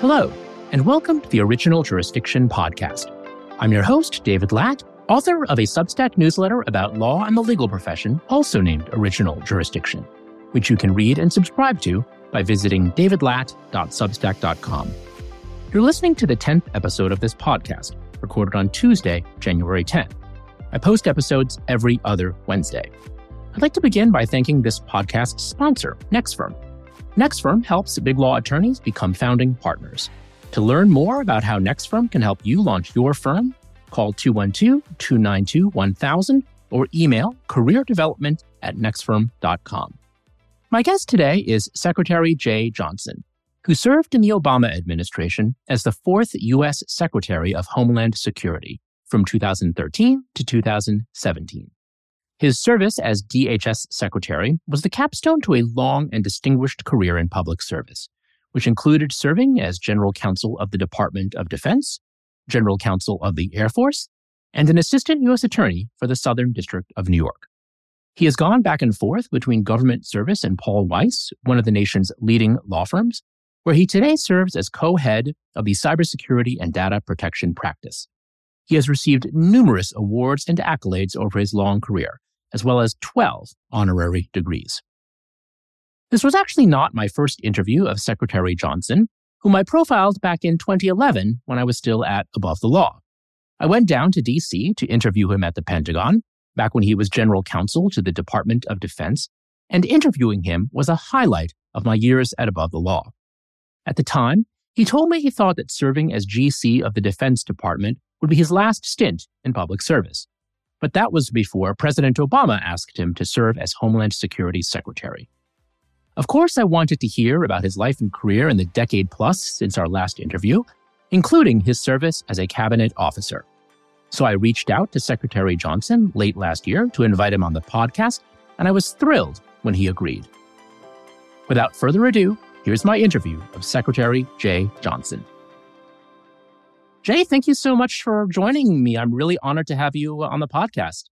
Hello, and welcome to the Original Jurisdiction Podcast. I'm your host, David Lat, author of a Substack newsletter about law and the legal profession, also named Original Jurisdiction, which you can read and subscribe to by visiting davidlat.substack.com. You're listening to the 10th episode of this podcast, recorded on Tuesday, January 10th. I post episodes every other Wednesday. I'd like to begin by thanking this podcast's sponsor, NextFirm. NextFirm helps big law attorneys become founding partners. To learn more about how NextFirm can help you launch your firm, call 212 292 1000 or email careerdevelopment at nextfirm.com. My guest today is Secretary Jeh Johnson, who served in the Obama administration as the fourth U.S. Secretary of Homeland Security from 2013 to 2017. His service as DHS Secretary was the capstone to a long and distinguished career in public service, which included serving as General Counsel of the Department of Defense, General Counsel of the Air Force, and an Assistant U.S. Attorney for the Southern District of New York. He has gone back and forth between government service and Paul Weiss, one of the nation's leading law firms, where he today serves as co head of the Cybersecurity and Data Protection Practice. He has received numerous awards and accolades over his long career, as well as 12 honorary degrees. This was actually not my first interview of Secretary Johnson, whom I profiled back in 2011 when I was still at Above the Law. I went down to DC to interview him at the Pentagon, back when he was general counsel to the Department of Defense, and interviewing him was a highlight of my years at Above the Law. At the time, he told me he thought that serving as GC of the Defense Department would be his last stint in public service. But that was before President Obama asked him to serve as Homeland Security Secretary. Of course, I wanted to hear about his life and career in the decade plus since our last interview, including his service as a cabinet officer. So I reached out to Secretary Johnson late last year to invite him on the podcast, and I was thrilled when he agreed. Without further ado, here's my interview of Secretary Jeh Johnson. Jeh, thank you so much for joining me. I'm really honored to have you uh, on the podcast.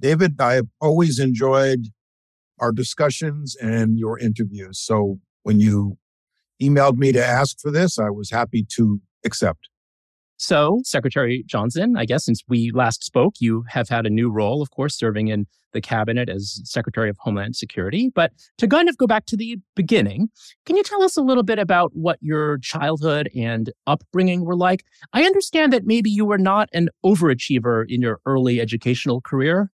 David, I have always enjoyed our discussions and your interviews. So when you emailed me to ask for this, I was happy to accept. So, Secretary Johnson, I guess since we last spoke, you have had a new role, of course, serving in the cabinet as Secretary of Homeland Security. But to kind of go back to the beginning, can you tell us a little bit about what your childhood and upbringing were like? I understand that maybe you were not an overachiever in your early educational career.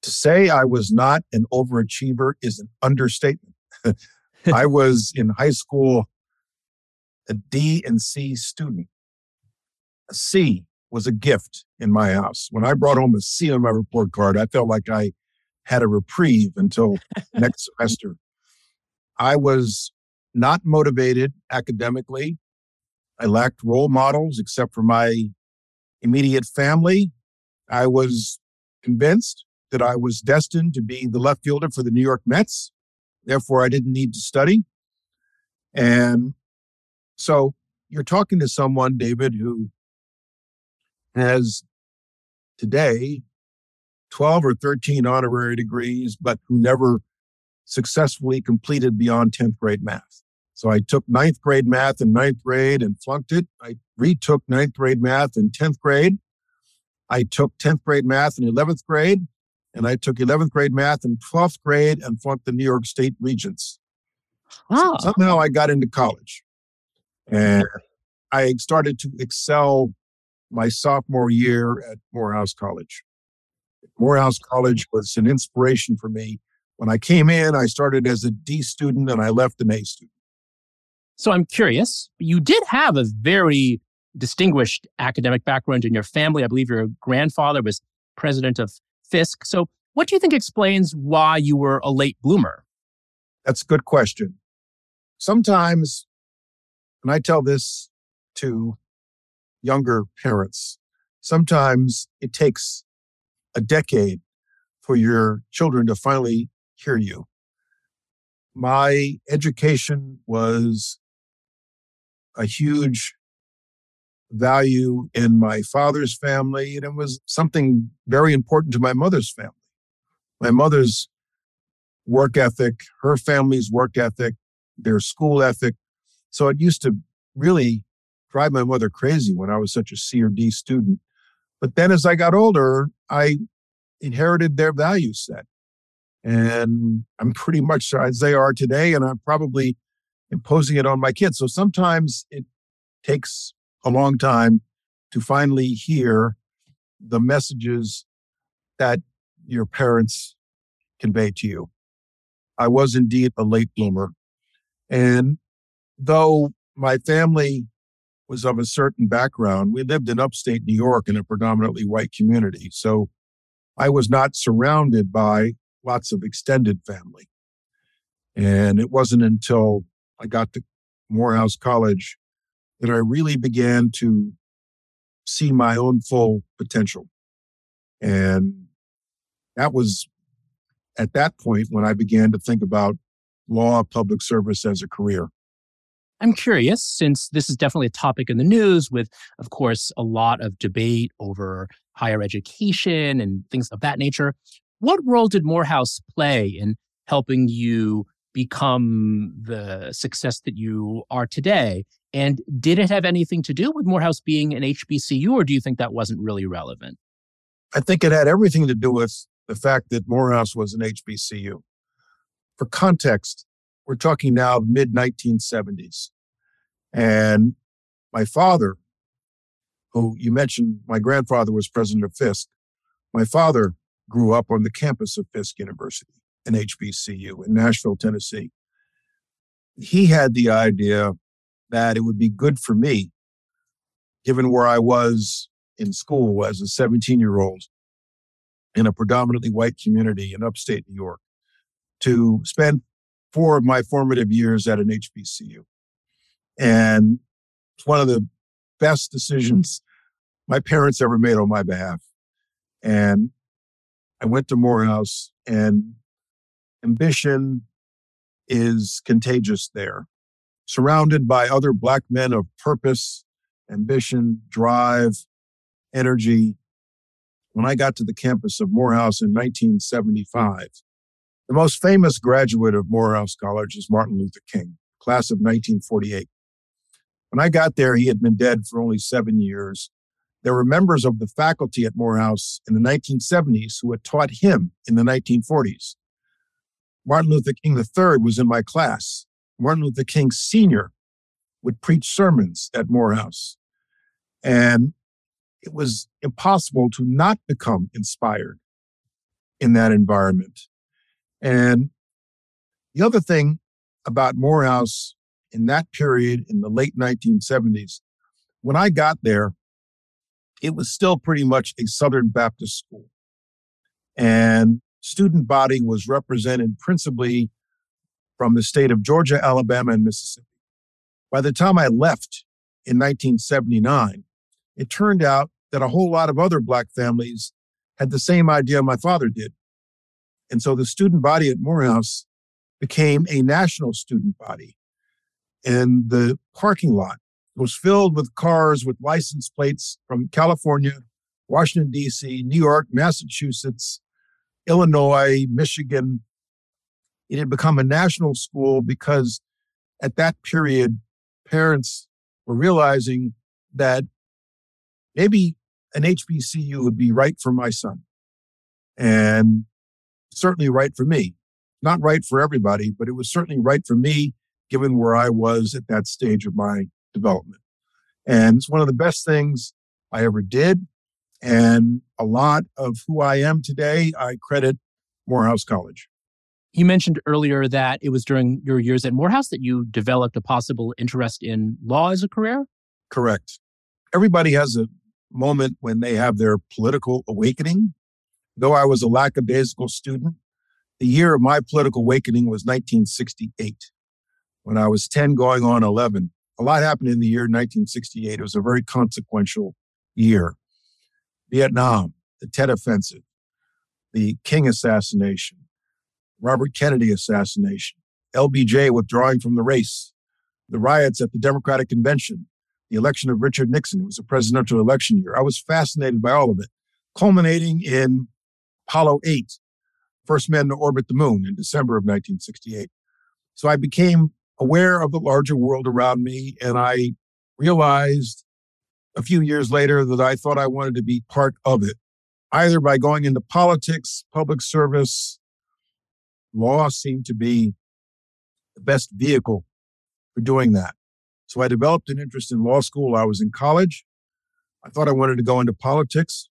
To say I was not an overachiever is an understatement. I was in high school a D and C student. A C was a gift in my house. When I brought home a C on my report card, I felt like I had a reprieve until next semester. I was not motivated academically. I lacked role models except for my immediate family. I was convinced that I was destined to be the left fielder for the New York Mets. Therefore, I didn't need to study. And so you're talking to someone, David, who has today 12 or 13 honorary degrees, but who never successfully completed beyond 10th grade math. So I took ninth grade math in ninth grade and flunked it. I retook ninth grade math in 10th grade. I took 10th grade math in 11th grade, and I took 11th grade math in 12th grade and flunked the New York State Regents. Oh. So ah. somehow I got into college and I started to excel my sophomore year at Morehouse College. Morehouse College was an inspiration for me. When I came in, I started as a D student and I left an A student. So I'm curious, you did have a very distinguished academic background in your family. I believe your grandfather was president of Fisk. So what do you think explains why you were a late bloomer? That's a good question. Sometimes, and I tell this to younger parents, sometimes it takes a decade for your children to finally hear you. My education was a huge value in my father's family, and it was something very important to my mother's family. My mother's work ethic, her family's work ethic, their school ethic. So it used to really drive my mother crazy when I was such a C or D student. But then as I got older, I inherited their value set. And I'm pretty much as they are today, and I'm probably imposing it on my kids. So sometimes it takes a long time to finally hear the messages that your parents convey to you. I was indeed a late bloomer. And though my family was of a certain background, we lived in upstate New York in a predominantly white community. So I was not surrounded by lots of extended family. And it wasn't until I got to Morehouse College that I really began to see my own full potential. And that was at that point when I began to think about law, public service as a career. I'm curious, since this is definitely a topic in the news with, of course, a lot of debate over higher education and things of that nature. What role did Morehouse play in helping you become the success that you are today? And did it have anything to do with Morehouse being an HBCU, or do you think that wasn't really relevant? I think it had everything to do with the fact that Morehouse was an HBCU. For context, we're talking now mid 1970s. And my father, who you mentioned, my grandfather was president of Fisk. My father grew up on the campus of Fisk University, an HBCU in Nashville, Tennessee. He had the idea that it would be good for me, given where I was in school as a 17 year old in a predominantly white community in upstate New York, to spend four of my formative years at an HBCU. And it's one of the best decisions my parents ever made on my behalf. And I went to Morehouse, and ambition is contagious there. Surrounded by other Black men of purpose, ambition, drive, energy. When I got to the campus of Morehouse in 1975, the most famous graduate of Morehouse College is Martin Luther King, class of 1948. When I got there, he had been dead for only seven years. There were members of the faculty at Morehouse in the 1970s who had taught him in the 1940s. Martin Luther King III was in my class. Martin Luther King Sr. would preach sermons at Morehouse. And it was impossible to not become inspired in that environment. And the other thing about Morehouse in that period in the late 1970s, when I got there, it was still pretty much a Southern Baptist school. And student body was represented principally from the state of Georgia, Alabama, and Mississippi. By the time I left in 1979, it turned out that a whole lot of other Black families had the same idea my father did. And so the student body at Morehouse became a national student body and the parking lot was filled with cars with license plates from California, Washington, D.C., New York, Massachusetts, Illinois, Michigan. It had become a national school because at that period, parents were realizing that maybe an HBCU would be right for my son and certainly right for me. Not right for everybody, but it was certainly right for me given where I was at that stage of my development. And it's one of the best things I ever did. And a lot of who I am today, I credit Morehouse College. You mentioned earlier that it was during your years at Morehouse that you developed a possible interest in law as a career? Correct. Everybody has a moment when they have their political awakening. Though I was a lackadaisical student, the year of my political awakening was 1968 when I was 10 going on 11. A lot happened in the year 1968. It was a very consequential year. Vietnam, the Tet Offensive, the King assassination, Robert Kennedy assassination, LBJ withdrawing from the race, the riots at the Democratic Convention, the election of Richard Nixon. It was a presidential election year. I was fascinated by all of it, culminating in Apollo 8, first man to orbit the moon in December of 1968. So I became aware of the larger world around me, and I realized a few years later that I thought I wanted to be part of it, either by going into politics, public service. Law seemed to be the best vehicle for doing that. So I developed an interest in law school. I was in college. I thought I wanted to go into politics.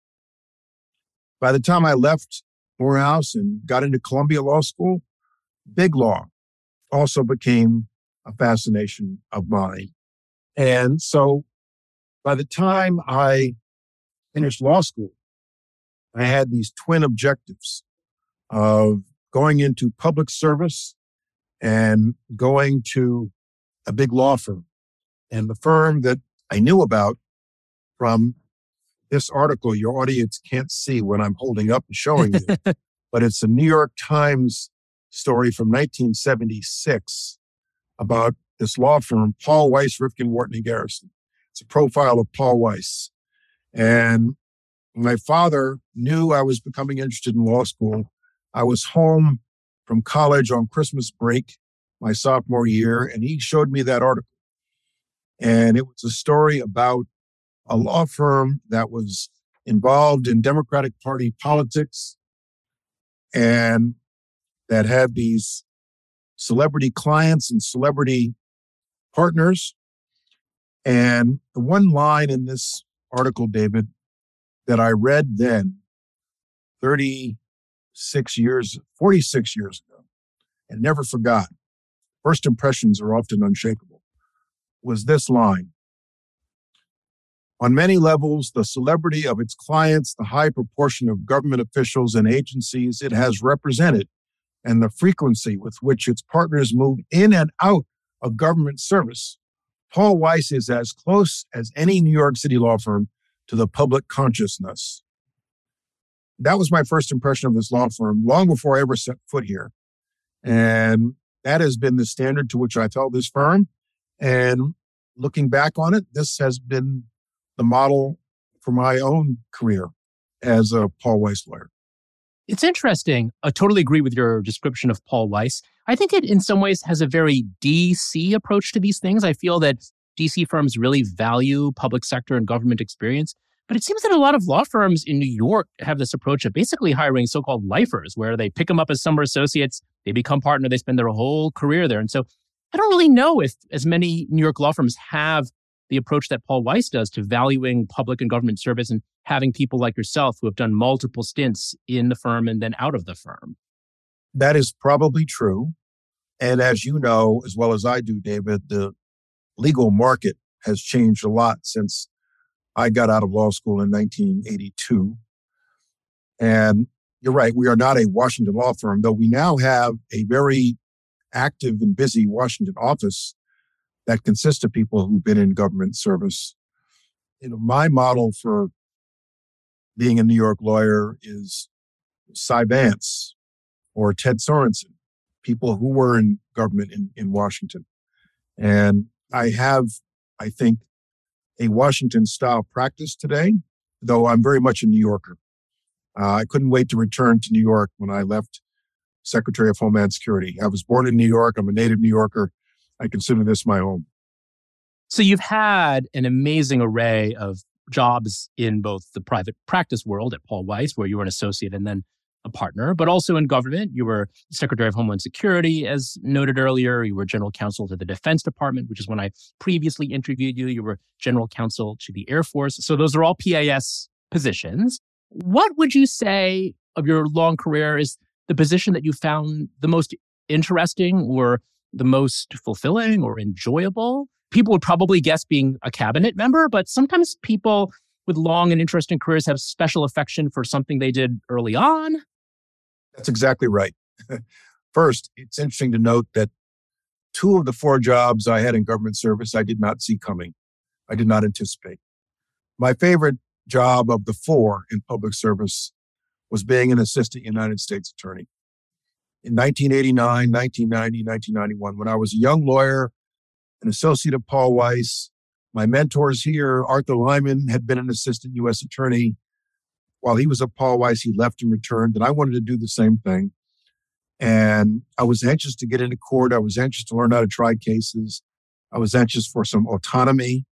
By the time I left Morehouse and got into Columbia Law School, big law also became a fascination of mine. And so by the time I finished law school, I had these twin objectives of going into public service and going to a big law firm. And the firm that I knew about from this article, your audience can't see when I'm holding up and showing you, but it's a New York Times story from 1976 about this law firm, Paul Weiss, Rifkind, Wharton, and Garrison. It's a profile of Paul Weiss. And my father knew I was becoming interested in law school. I was home from college on Christmas break my sophomore year, and he showed me that article. And it was a story about a law firm that was involved in Democratic Party politics and that had these celebrity clients and celebrity partners. And the one line in this article, David, that I read then, 36 years, 46 years ago, and never forgot, first impressions are often unshakable, was this line. On many levels, the celebrity of its clients, the high proportion of government officials and agencies it has represented, and the frequency with which its partners move in and out of government service, Paul Weiss is as close as any New York City law firm to the public consciousness. That was my first impression of this law firm long before I ever set foot here. And that has been the standard to which I felt this firm. And looking back on it, this has been the model for my own career as a Paul Weiss lawyer. It's interesting. I totally agree with your description of Paul Weiss. I think it, in some ways, has a very DC approach to these things. I feel that DC firms really value public sector and government experience. But it seems that a lot of law firms in New York have this approach of basically hiring so called lifers, where they pick them up as summer associates, they become partner, they spend their whole career there. And so I don't really know if as many New York law firms have the approach that Paul Weiss does to valuing public and government service and having people like yourself who have done multiple stints in the firm and then out of the firm. That is probably true. And as you know, as well as I do, David, the legal market has changed a lot since I got out of law school in 1982. And you're right, we are not a Washington law firm, though we now have a very active and busy Washington office that consists of people who've been in government service. You know, my model for being a New York lawyer is Cy Vance or Ted Sorensen, people who were in government in, in Washington. And I have, I think, a Washington style practice today, though I'm very much a New Yorker. Uh, I couldn't wait to return to New York when I left Secretary of Homeland Security. I was born in New York. I'm a native New Yorker. I consider this my home. So you've had an amazing array of jobs in both the private practice world at Paul Weiss, where you were an associate and then a partner, but also in government. You were Secretary of Homeland Security, as noted earlier. You were General Counsel to the Defense Department, which is when I previously interviewed you. You were General Counsel to the Air Force. So those are all PAS positions. What would you say of your long career is the position that you found the most interesting or the most fulfilling or enjoyable? People would probably guess being a cabinet member, but sometimes people with long and interesting careers have special affection for something they did early on. That's exactly right. First, it's interesting to note that two of the four jobs I had in government service I did not see coming. I did not anticipate. My favorite job of the four in public service was being an assistant United States attorney. In 1989, 1990, 1991, when I was a young lawyer, an associate of Paul Weiss, my mentors here, Arthur Liman, had been an assistant U.S. attorney while he was at Paul Weiss, he left and returned, and I wanted to do the same thing. And I was anxious to get into court. I was anxious to learn how to try cases. I was anxious for some autonomy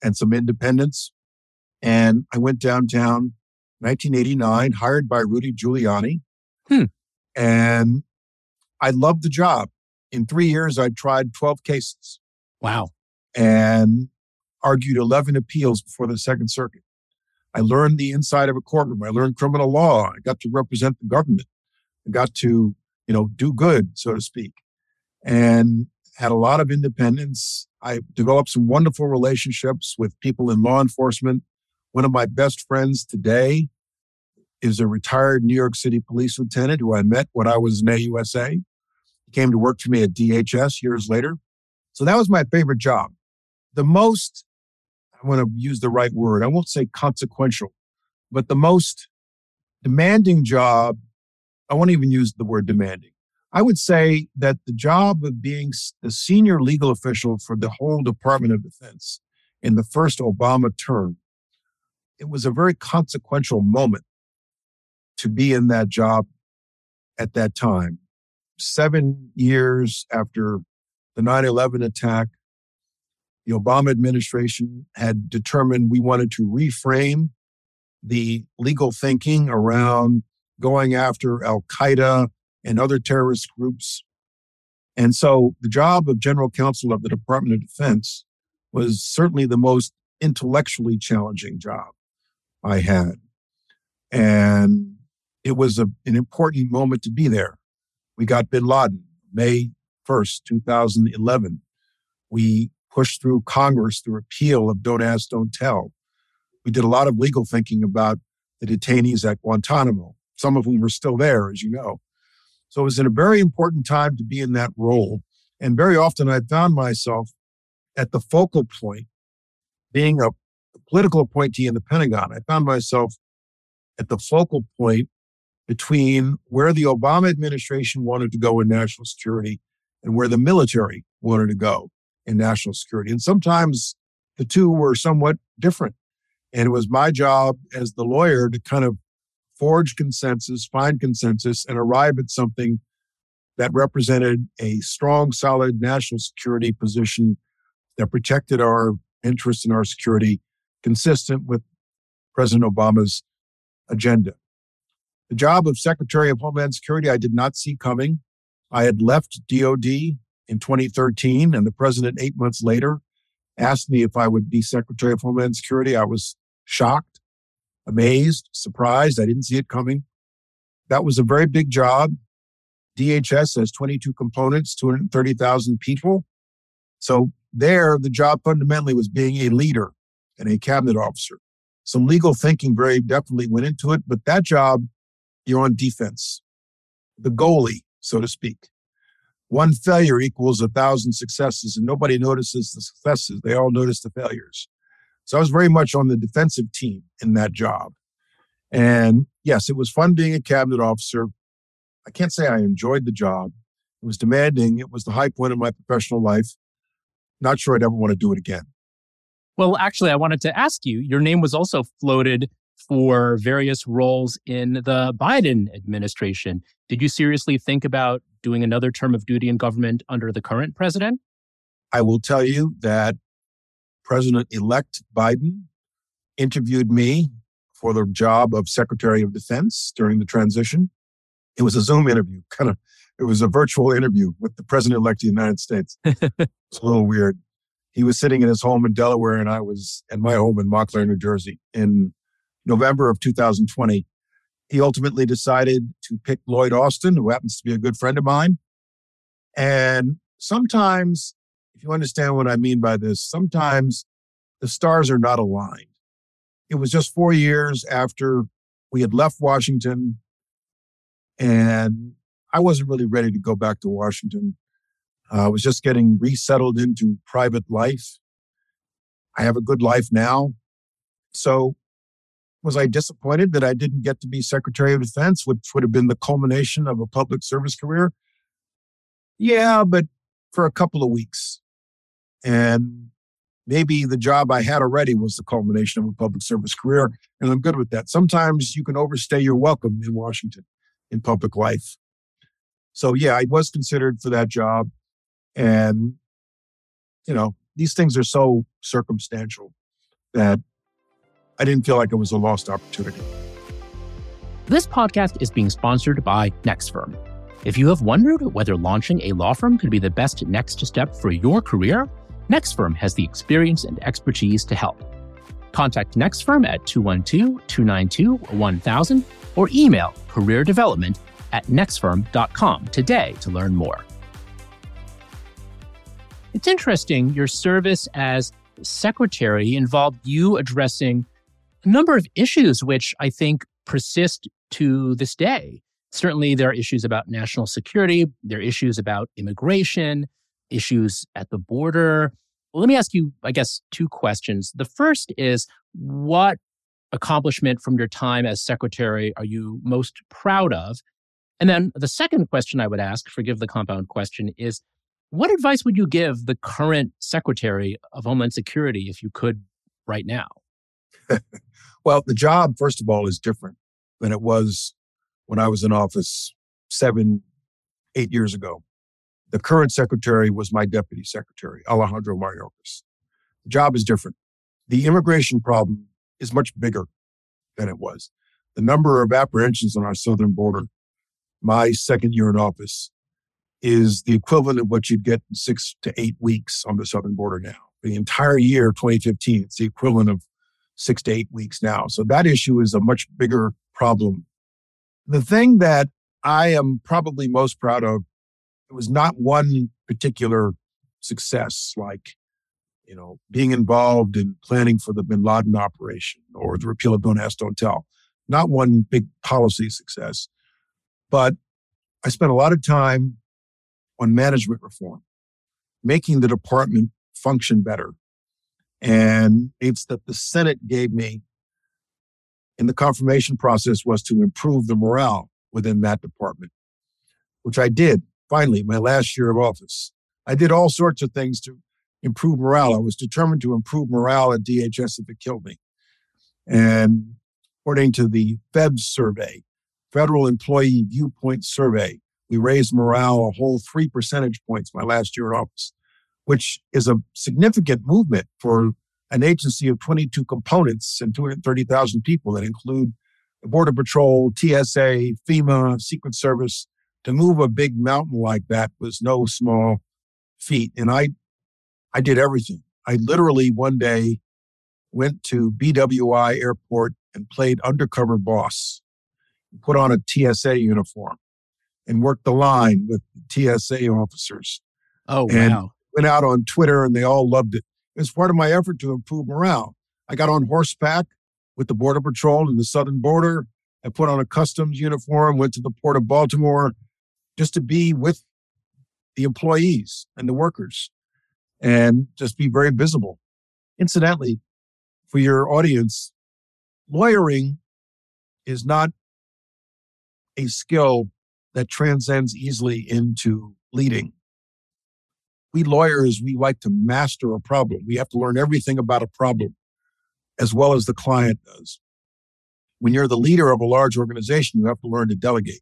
and some independence. And I went downtown 1989, hired by Rudy Giuliani. Hmm. And I loved the job. In three years, I tried 12 cases. Wow. And argued 11 appeals before the Second Circuit. I learned the inside of a courtroom. I learned criminal law. I got to represent the government. I got to, you know, do good, so to speak, and had a lot of independence. I developed some wonderful relationships with people in law enforcement. One of my best friends today is a retired New York City police lieutenant who I met when I was in AUSA. He came to work for me at DHS years later. So that was my favorite job. The most I want to use the right word. I won't say consequential, but the most demanding job, I won't even use the word demanding. I would say that the job of being the senior legal official for the whole Department of Defense in the first Obama term, it was a very consequential moment to be in that job at that time. Seven years after the 9 11 attack, the Obama administration had determined we wanted to reframe the legal thinking around going after Al Qaeda and other terrorist groups. And so the job of general counsel of the Department of Defense was certainly the most intellectually challenging job I had. And it was a, an important moment to be there. We got bin Laden, May 1st, 2011. We pushed through Congress the repeal of Don't Ask, Don't Tell. We did a lot of legal thinking about the detainees at Guantanamo, some of whom are still there, as you know. So it was in a very important time to be in that role. And very often I found myself at the focal point, being a political appointee in the Pentagon. I found myself at the focal point between where the Obama administration wanted to go in national security and where the military wanted to go in national security. And sometimes the two were somewhat different. And it was my job as the lawyer to kind of forge consensus, find consensus, and arrive at something that represented a strong, solid national security position that protected our interests and our security, consistent with President Obama's agenda. The job of Secretary of Homeland Security I did not see coming. I had left DOD in 2013, and the president, eight months later, asked me if I would be Secretary of Homeland Security. I was shocked, amazed, surprised. I didn't see it coming. That was a very big job. DHS has 22 components, 230,000 people. So there, the job fundamentally was being a leader and a cabinet officer. Some legal thinking very definitely went into it, but that job, you're on defense, the goalie, so to speak one failure equals a thousand successes, and nobody notices the successes. They all notice the failures. So I was very much on the defensive team in that job. And yes, it was fun being a cabinet officer. I can't say I enjoyed the job. It was demanding. It was the high point of my professional life. Not sure I'd ever want to do it again. Well, actually, I wanted to ask you your name was also floated for various roles in the Biden administration. Did you seriously think about doing another term of duty in government under the current president? I will tell you that President elect Biden interviewed me for the job of Secretary of Defense during the transition. It was a Zoom interview, kind of, it was a virtual interview with the President elect of the United States. it's a little weird. He was sitting in his home in Delaware, and I was at my home in Montclair, New Jersey in November of 2020. He ultimately decided to pick Lloyd Austin, who happens to be a good friend of mine. And sometimes, if you understand what I mean by this, sometimes the stars are not aligned. It was just four years after we had left Washington, and I wasn't really ready to go back to Washington. Uh, I was just getting resettled into private life. I have a good life now. So was I disappointed that I didn't get to be Secretary of Defense, which would have been the culmination of a public service career? Yeah, but for a couple of weeks. And maybe the job I had already was the culmination of a public service career. And I'm good with that. Sometimes you can overstay your welcome in Washington in public life. So, yeah, I was considered for that job. And, you know, these things are so circumstantial. that I didn't feel like it was a lost opportunity. This podcast is being sponsored by NextFirm. If you have wondered whether launching a law firm could be the best next step for your career, NextFirm has the experience and expertise to help. Contact NextFirm at 212 292 1000 or email careerdevelopment at nextfirm.com today to learn more. It's interesting, your service as secretary involved you addressing a number of issues which I think persist to this day. Certainly, there are issues about national security, there are issues about immigration, issues at the border. Well, let me ask you, I guess, two questions. The first is what accomplishment from your time as secretary are you most proud of? And then the second question I would ask, forgive the compound question, is what advice would you give the current Secretary of Homeland Security if you could right now? well, the job, first of all, is different than it was when I was in office seven, eight years ago. The current secretary was my deputy secretary, Alejandro Mayorkas. The job is different. The immigration problem is much bigger than it was. The number of apprehensions on our southern border, my second year in office, is the equivalent of what you'd get in six to eight weeks on the southern border now. The entire year 2015, it's the equivalent of six to eight weeks now. So that issue is a much bigger problem. The thing that I am probably most proud of it was not one particular success like you know being involved in planning for the bin laden operation or the repeal of don't ask don't tell not one big policy success. But i spent a lot of time on management reform making the department function better and it's that the senate gave me in the confirmation process was to improve the morale within that department, which I did finally my last year of office. I did all sorts of things to improve morale. I was determined to improve morale at DHS if it killed me. And according to the FEVS survey, Federal Employee Viewpoint Survey, we raised morale a whole three percentage points my last year in office, which is a significant movement for an agency of 22 components and 230,000 people that include the Border Patrol, TSA, FEMA, Secret Service. To move a big mountain like that was no small feat. And I, I did everything. I literally one day went to BWI Airport and played undercover boss, put on a TSA uniform and worked the line with TSA officers. Oh, and wow. Went out on Twitter and they all loved it as part of my effort to improve morale. I got on horseback with the Border Patrol in the southern border. I put on a customs uniform, went to the port of Baltimore just to be with the employees and the workers and just be very visible. Incidentally, for your audience, lawyering is not a skill that transcends easily into leading we lawyers, we like to master a problem. We have to learn everything about a problem as well as the client does. When you're the leader of a large organization, you have to learn to delegate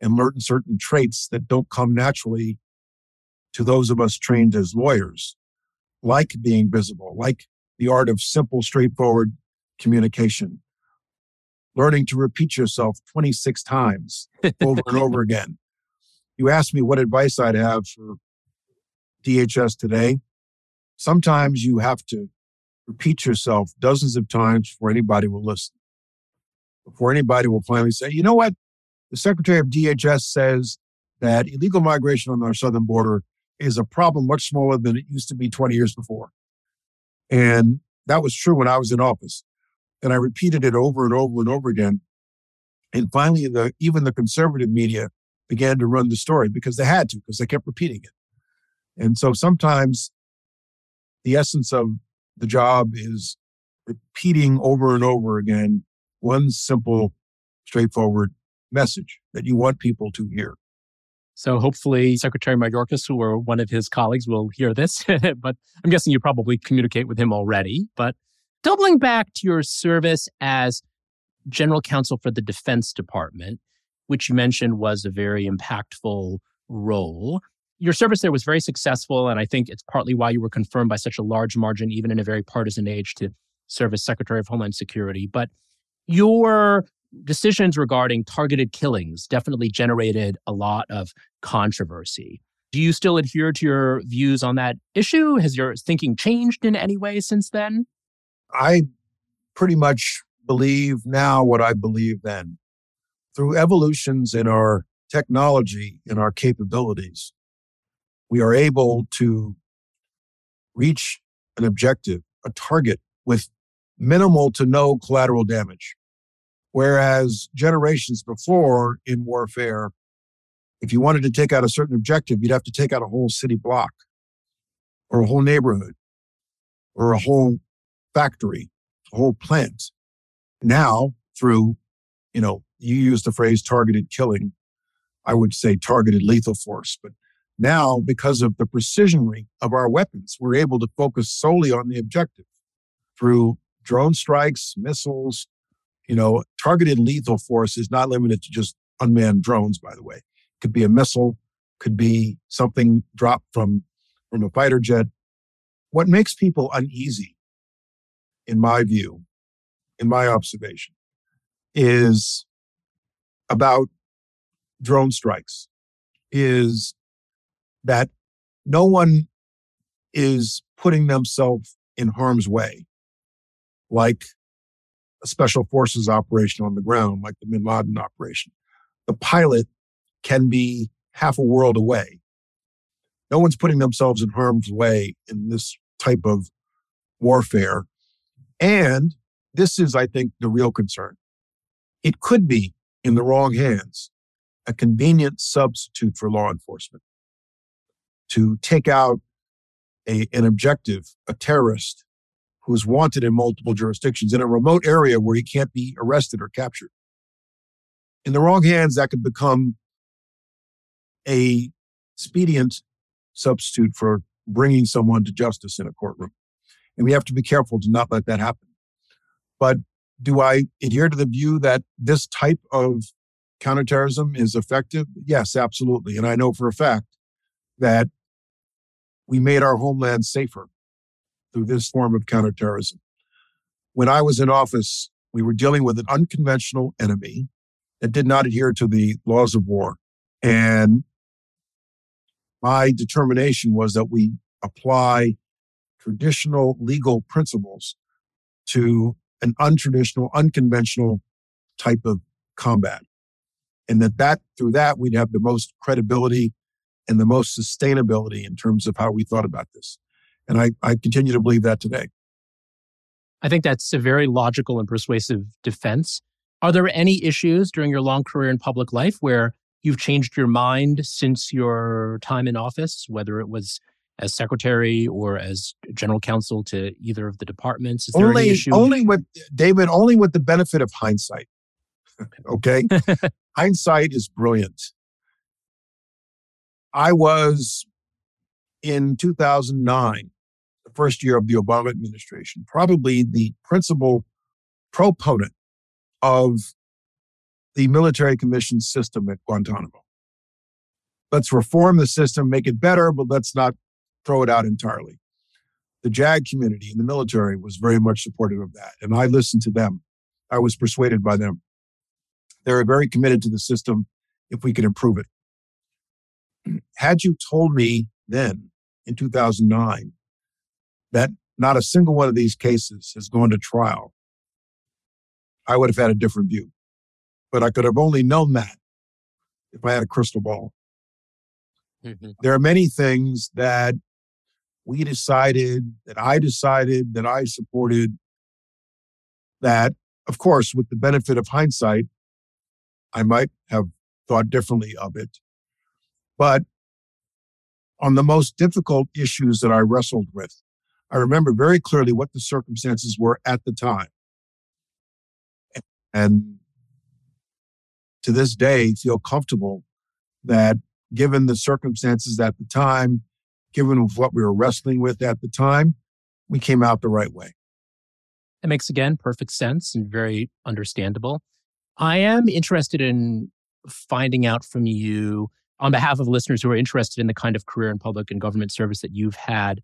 and learn certain traits that don't come naturally to those of us trained as lawyers, like being visible, like the art of simple, straightforward communication, learning to repeat yourself 26 times over and over again. You asked me what advice I'd have for DHS today, sometimes you have to repeat yourself dozens of times before anybody will listen. Before anybody will finally say, you know what? The Secretary of DHS says that illegal migration on our southern border is a problem much smaller than it used to be 20 years before. And that was true when I was in office. And I repeated it over and over and over again. And finally, the, even the conservative media began to run the story because they had to, because they kept repeating it. And so sometimes the essence of the job is repeating over and over again one simple, straightforward message that you want people to hear. So hopefully Secretary Mayorkas or one of his colleagues will hear this, but I'm guessing you probably communicate with him already. But doubling back to your service as general counsel for the Defense Department, which you mentioned was a very impactful role your service there was very successful. And I think it's partly why you were confirmed by such a large margin, even in a very partisan age, to serve as Secretary of Homeland Security, but your decisions regarding targeted killings definitely generated a lot of controversy. Do you still adhere to your views on that issue? Has your thinking changed in any way since then? I pretty much believe now what I believed then. Through evolutions in our technology and our capabilities, we are able to reach an objective, a target with minimal to no collateral damage. Whereas generations before in warfare, if you wanted to take out a certain objective, you'd have to take out a whole city block or a whole neighborhood or a whole factory, a whole plant. Now, through, you know, you use the phrase targeted killing. I would say targeted lethal force. But now, because of the precision of our weapons, we're able to focus solely on the objective through drone strikes, missiles. You know, targeted lethal force is not limited to just unmanned drones, by the way. It could be a missile, could be something dropped from, from a fighter jet. What makes people uneasy, in my view, in my observation, is about drone strikes, is that no one is putting themselves in harm's way, like a special forces operation on the ground, like the bin Laden operation. The pilot can be half a world away. No one's putting themselves in harm's way in this type of warfare. And this is, I think, the real concern. It could be, in the wrong hands, a convenient substitute for law enforcement to take out a, an objective, a terrorist who is wanted in multiple jurisdictions in a remote area where he can't be arrested or captured. In the wrong hands, that could become a expedient substitute for bringing someone to justice in a courtroom. And we have to be careful to not let that happen. But do I adhere to the view that this type of counterterrorism is effective? Yes, absolutely. And I know for a fact that we made our homeland safer through this form of counterterrorism. When I was in office, we were dealing with an unconventional enemy that did not adhere to the laws of war. And my determination was that we apply traditional legal principles to an untraditional, unconventional type of combat. And that, that through that, we'd have the most credibility and the most sustainability in terms of how we thought about this. And I, I continue to believe that today. I think that's a very logical and persuasive defense. Are there any issues during your long career in public life where you've changed your mind since your time in office, whether it was as secretary or as general counsel to either of the departments? Is there only? Only with David, only with the benefit of hindsight. okay. hindsight is brilliant. I was in 2009 the first year of the Obama administration, probably the principal proponent of the military commission system at Guantanamo. Let's reform the system, make it better, but let's not throw it out entirely. The JAG community in the military was very much supportive of that, and I listened to them. I was persuaded by them. They're very committed to the system if we can improve it. Had you told me then in 2009 that not a single one of these cases has gone to trial, I would have had a different view. But I could have only known that if I had a crystal ball. Mm-hmm. There are many things that we decided, that I decided, that I supported, that, of course, with the benefit of hindsight, I might have thought differently of it. But on the most difficult issues that I wrestled with, I remember very clearly what the circumstances were at the time. And to this day, feel comfortable that given the circumstances at the time, given what we were wrestling with at the time, we came out the right way. It makes, again, perfect sense and very understandable. I am interested in finding out from you, on behalf of listeners who are interested in the kind of career in public and government service that you've had,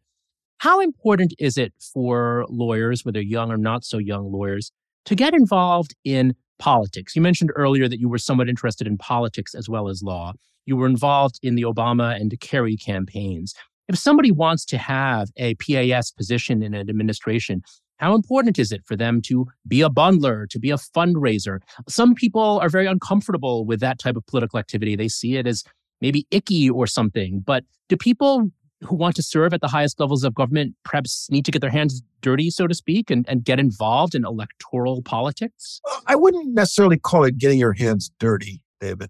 How important is it for lawyers, whether young or not so young lawyers, to get involved in politics? You mentioned earlier that you were somewhat interested in politics as well as law. You were involved in the Obama and Kerry campaigns. If somebody wants to have a PAS position in an administration, how important is it for them to be a bundler, to be a fundraiser? Some people are very uncomfortable with that type of political activity. They see it as maybe icky or something. But do people who want to serve at the highest levels of government perhaps need to get their hands dirty, so to speak, and, and get involved in electoral politics? I wouldn't necessarily call it getting your hands dirty, David.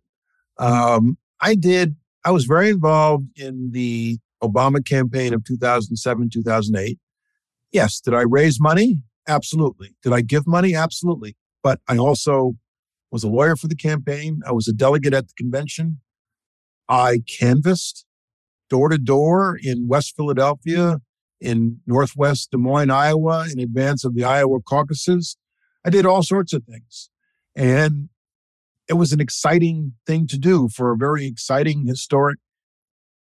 Um, I did, I was very involved in the Obama campaign of 2007, 2008. Yes. Did I raise money? Absolutely. Did I give money? Absolutely. But I also was a lawyer for the campaign. I was a delegate at the convention. I canvassed door to door in West Philadelphia, in Northwest Des Moines, Iowa, in advance of the Iowa caucuses. I did all sorts of things. And it was an exciting thing to do for a very exciting historic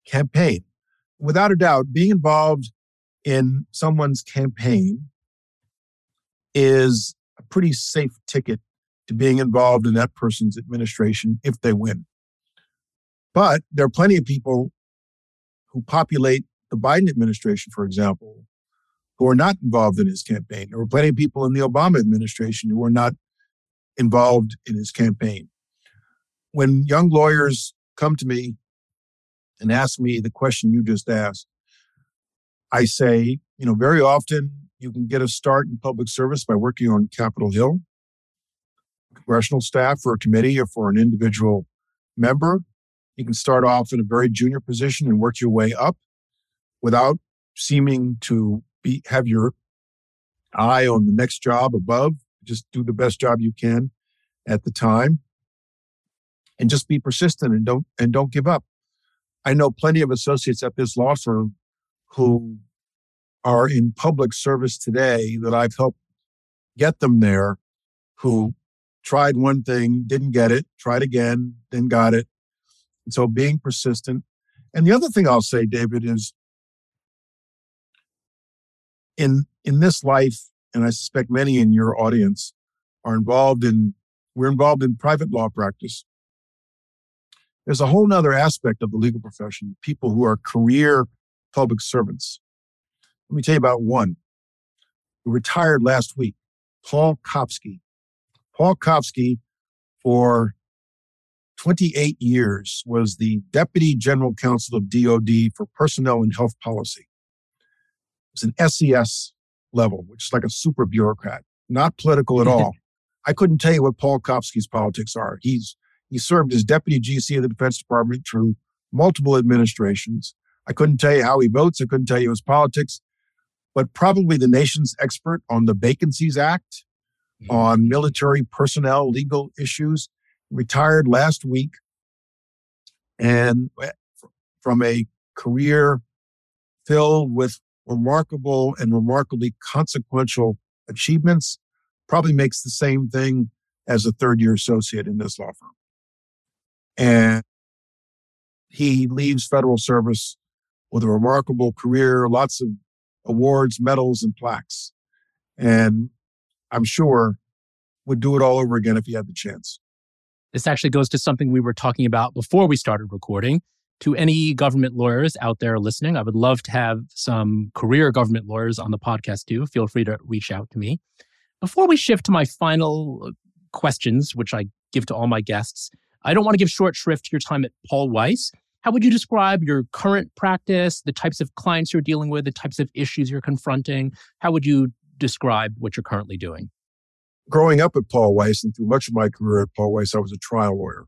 campaign. Without a doubt, being involved in someone's campaign is a pretty safe ticket to being involved in that person's administration if they win. But there are plenty of people who populate the Biden administration, for example, who are not involved in his campaign. There were plenty of people in the Obama administration who were not involved in his campaign. When young lawyers come to me and ask me the question you just asked, I say, you know, very often you can get a start in public service by working on Capitol Hill, congressional staff for a committee or for an individual member. You can start off in a very junior position and work your way up without seeming to be have your eye on the next job above. Just do the best job you can at the time and just be persistent and don't and don't give up. I know plenty of associates at this law firm who are in public service today that I've helped get them there who tried one thing, didn't get it, tried again, then got it. And so being persistent. And the other thing I'll say, David, is in in this life, and I suspect many in your audience are involved in we're involved in private law practice. There's a whole nother aspect of the legal profession, people who are career public servants. Let me tell you about one who retired last week, Paul Koffsky. Paul Koffsky, for 28 years, was the Deputy General Counsel of DOD for Personnel and Health Policy. It's an SES level, which is like a super bureaucrat, not political at all. I couldn't tell you what Paul Koffsky's politics are. He's he served as deputy GC of the Defense Department through multiple administrations. I couldn't tell you how he votes. I couldn't tell you his politics, but probably the nation's expert on the Vacancies Act, mm-hmm. on military personnel legal issues. Retired last week, and eh, from a career filled with remarkable and remarkably consequential achievements, probably makes the same thing as a third year associate in this law firm and he leaves federal service with a remarkable career, lots of awards, medals, and plaques. And I'm sure would do it all over again if he had the chance. This actually goes to something we were talking about before we started recording. To any government lawyers out there listening, I would love to have some career government lawyers on the podcast too. Feel free to reach out to me. Before we shift to my final uh, questions, which I give to all my guests, I don't want to give short shrift to your time at Paul Weiss. How would you describe your current practice, the types of clients you're dealing with, the types of issues you're confronting? How would you describe what you're currently doing? Growing up at Paul Weiss and through much of my career at Paul Weiss, I was a trial lawyer.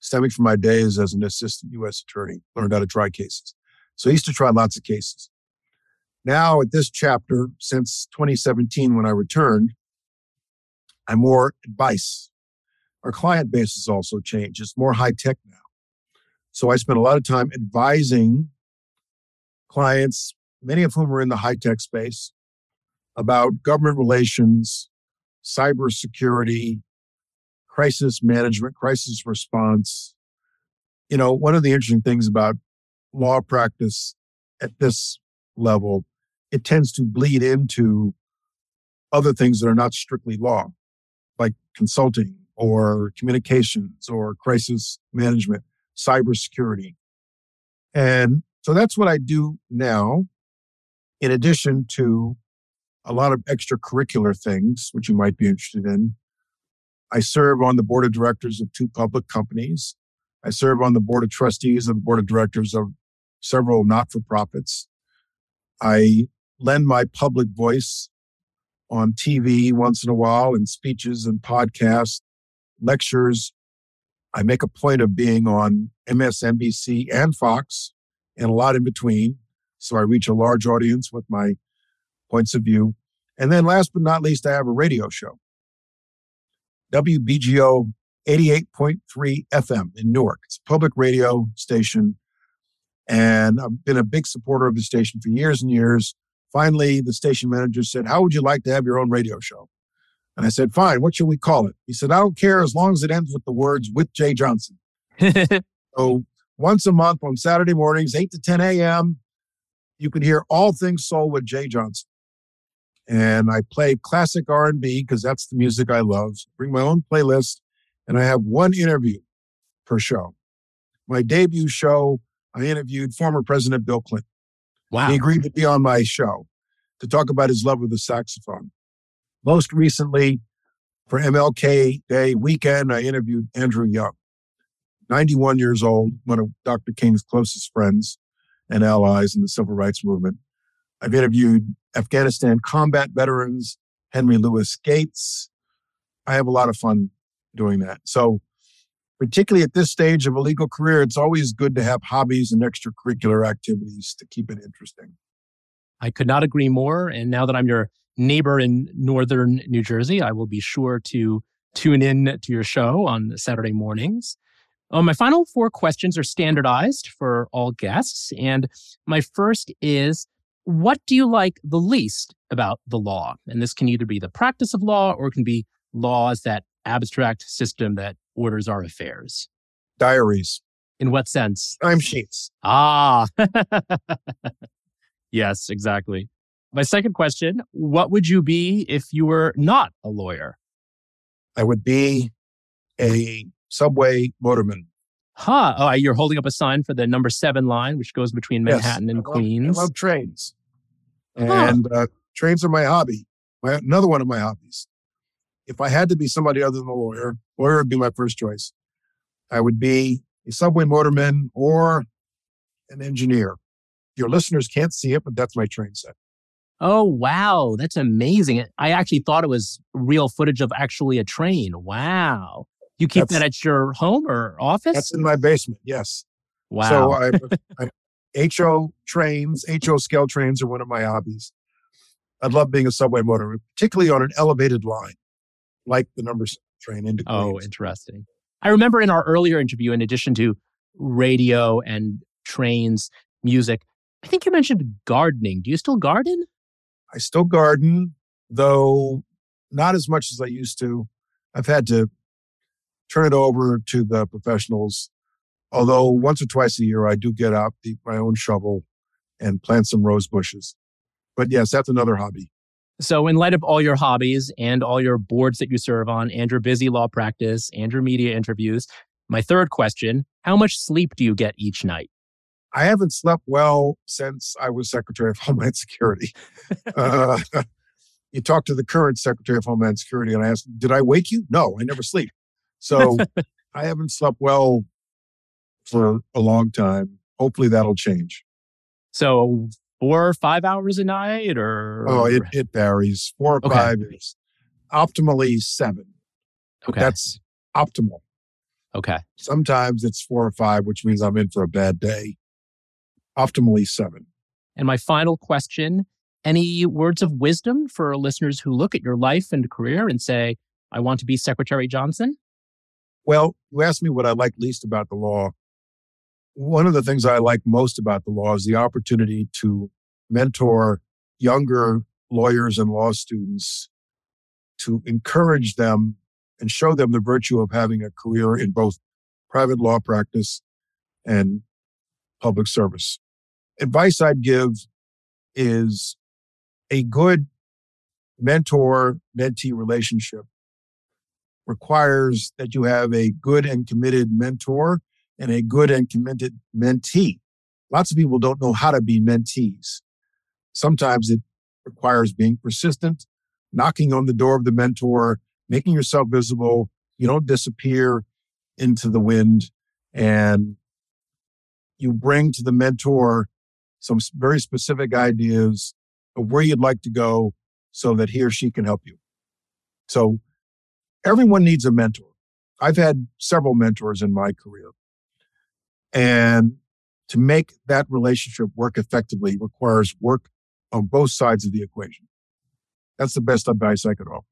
Stemming from my days as an assistant U.S. attorney, learned how to try cases. So I used to try lots of cases. Now, at this chapter, since 2017, when I returned, I'm more advice our client base has also changed. It's more high tech now. So I spent a lot of time advising clients, many of whom are in the high tech space, about government relations, cybersecurity, crisis management, crisis response. You know, one of the interesting things about law practice at this level it tends to bleed into other things that are not strictly law, like consulting or communications or crisis management, cybersecurity. And so that's what I do now, in addition to a lot of extracurricular things, which you might be interested in. I serve on the board of directors of two public companies. I serve on the board of trustees and the board of directors of several not for profits. I lend my public voice on TV once in a while in speeches and podcasts, lectures. I make a point of being on MSNBC and Fox and a lot in between. So I reach a large audience with my points of view. And then last but not least, I have a radio show. WBGO 88.3 FM in Newark. It's a public radio station. And I've been a big supporter of the station for years and years. Finally, the station manager said, How would you like to have your own radio show? And I said, Fine, what should we call it? He said, I don't care as long as it ends with the words with Jeh Johnson. so once a month on Saturday mornings, 8 to 10 a.m., you can hear all things soul with Jeh Johnson. And I play classic R&B because that's the music I love. Bring my own playlist and I have one interview per show. My debut show, I interviewed former President Bill Clinton. Wow. He agreed to be on my show to talk about his love of the saxophone. Most recently, for MLK Day weekend, I interviewed Andrew Young, 91 years old, one of Dr. King's closest friends and allies in the civil rights movement. I've interviewed Afghanistan combat veterans, Henry Louis Gates. I have a lot of fun doing that. So, particularly at this stage of a legal career, it's always good to have hobbies and extracurricular activities to keep it interesting. I could not agree more. And now that I'm your neighbor in northern New Jersey, I will be sure to tune in to your show on Saturday mornings. Uh, my final four questions are standardized for all guests. And my first is What do you like the least about the law? And this can either be the practice of law or it can be laws, that abstract system that orders our affairs. Diaries. In what sense? I'm Timesheets. Ah, yes, exactly. My second question What would you be if you were not a lawyer? I would be a subway motorman. Huh. Oh, you're holding up a sign for the number seven line, which goes between Manhattan yes, and I love, Queens. I love trains. And huh. uh, trains are my hobby. My, another one of my hobbies. If I had to be somebody other than a lawyer, lawyer would be my first choice. I would be a subway motorman or an engineer. Your listeners can't see it, but that's my train set. Oh, wow. That's amazing. I actually thought it was real footage of actually a train. Wow. You keep that's, that at your home or office? That's in my basement, yes. Wow. So I, I HO trains, HO scale trains are one of my hobbies. I love being a subway motor, particularly on an elevated line, like the number train into Queens. Oh, interesting. I remember in our earlier interview, in addition to radio and trains, music, I think you mentioned gardening. Do you still garden? I still garden, though not as much as I used to. I've had to turn it over to the professionals. Although once or twice a year, I do get out the, my own shovel and plant some rose bushes. But yes, that's another hobby. So, in light of all your hobbies and all your boards that you serve on, and your busy law practice and your media interviews, my third question How much sleep do you get each night? I haven't slept well since I was Secretary of Homeland Security. uh, you talk to the current Secretary of Homeland Security, and I asked, Did I wake you? No, I never sleep. So I haven't slept well for a long time. Hopefully that'll change. So four or five hours a night or oh it, it varies. Four or okay. five is optimally seven. Okay. That's optimal. Okay. Sometimes it's four or five which means i'm in for a bad day. Optimally seven. And my final question any words of wisdom for listeners who look at your life and career and say i want to be secretary johnson well, you asked me what I like least about the law. One of the things I like most about the law is the opportunity to mentor younger lawyers and law students to encourage them and show them the virtue of having a career in both private law practice and public service. Advice I'd give is a good mentor mentee relationship requires that you have a good and committed mentor and a good and committed mentee. Lots of people don't know how to be mentees. Sometimes it requires being persistent, knocking on the door of the mentor, making yourself visible. You don't disappear into the wind and you bring to the mentor some very specific ideas of where you'd like to go so that he or she can help you. So everyone needs a mentor. I've had several mentors in my career. And to make that relationship work effectively requires work on both sides of the equation. That's the best advice I could offer.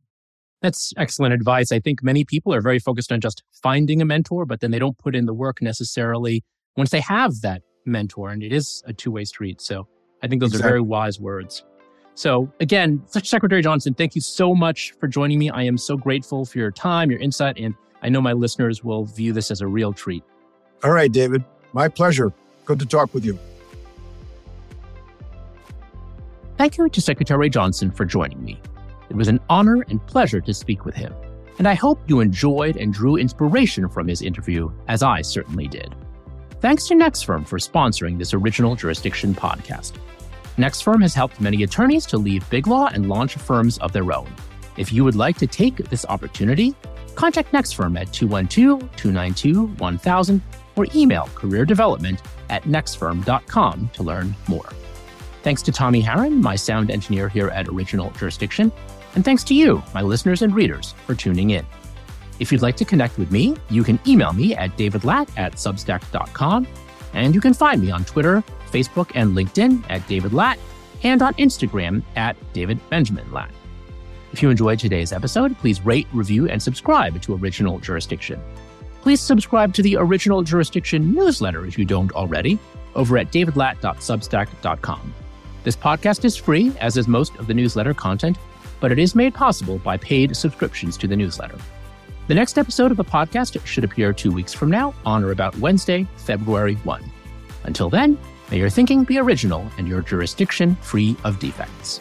That's excellent advice. I think many people are very focused on just finding a mentor, but then they don't put in the work necessarily once they have that mentor. And it is a two way street. So I think those exactly. are very wise words. So again, Secretary Johnson, thank you so much for joining me. I am so grateful for your time, your insight, and I know my listeners will view this as a real treat. All right, David. My pleasure. Good to talk with you. Thank you to Secretary Johnson for joining me. It was an honor and pleasure to speak with him, and I hope you enjoyed and drew inspiration from his interview, as I certainly did. Thanks to NextFirm for sponsoring this original jurisdiction podcast. NextFirm has helped many attorneys to leave big law and launch firms of their own. If you would like to take this opportunity, contact NextFirm at 212 292 1000 or email careerdevelopment at nextfirm.com to learn more. Thanks to Tommy Harron, my sound engineer here at Original Jurisdiction, and thanks to you, my listeners and readers, for tuning in. If you'd like to connect with me, you can email me at davidlat at substack.com, and you can find me on Twitter, Facebook, and LinkedIn at David Lat, and on Instagram at David Benjamin Lat. If you enjoyed today's episode, please rate, review, and subscribe to Original Jurisdiction. Please subscribe to the Original Jurisdiction newsletter if you don't already over at davidlat.substack.com. This podcast is free, as is most of the newsletter content, but it is made possible by paid subscriptions to the newsletter. The next episode of the podcast should appear two weeks from now, on or about Wednesday, February 1. Until then, may your thinking be original and your jurisdiction free of defects.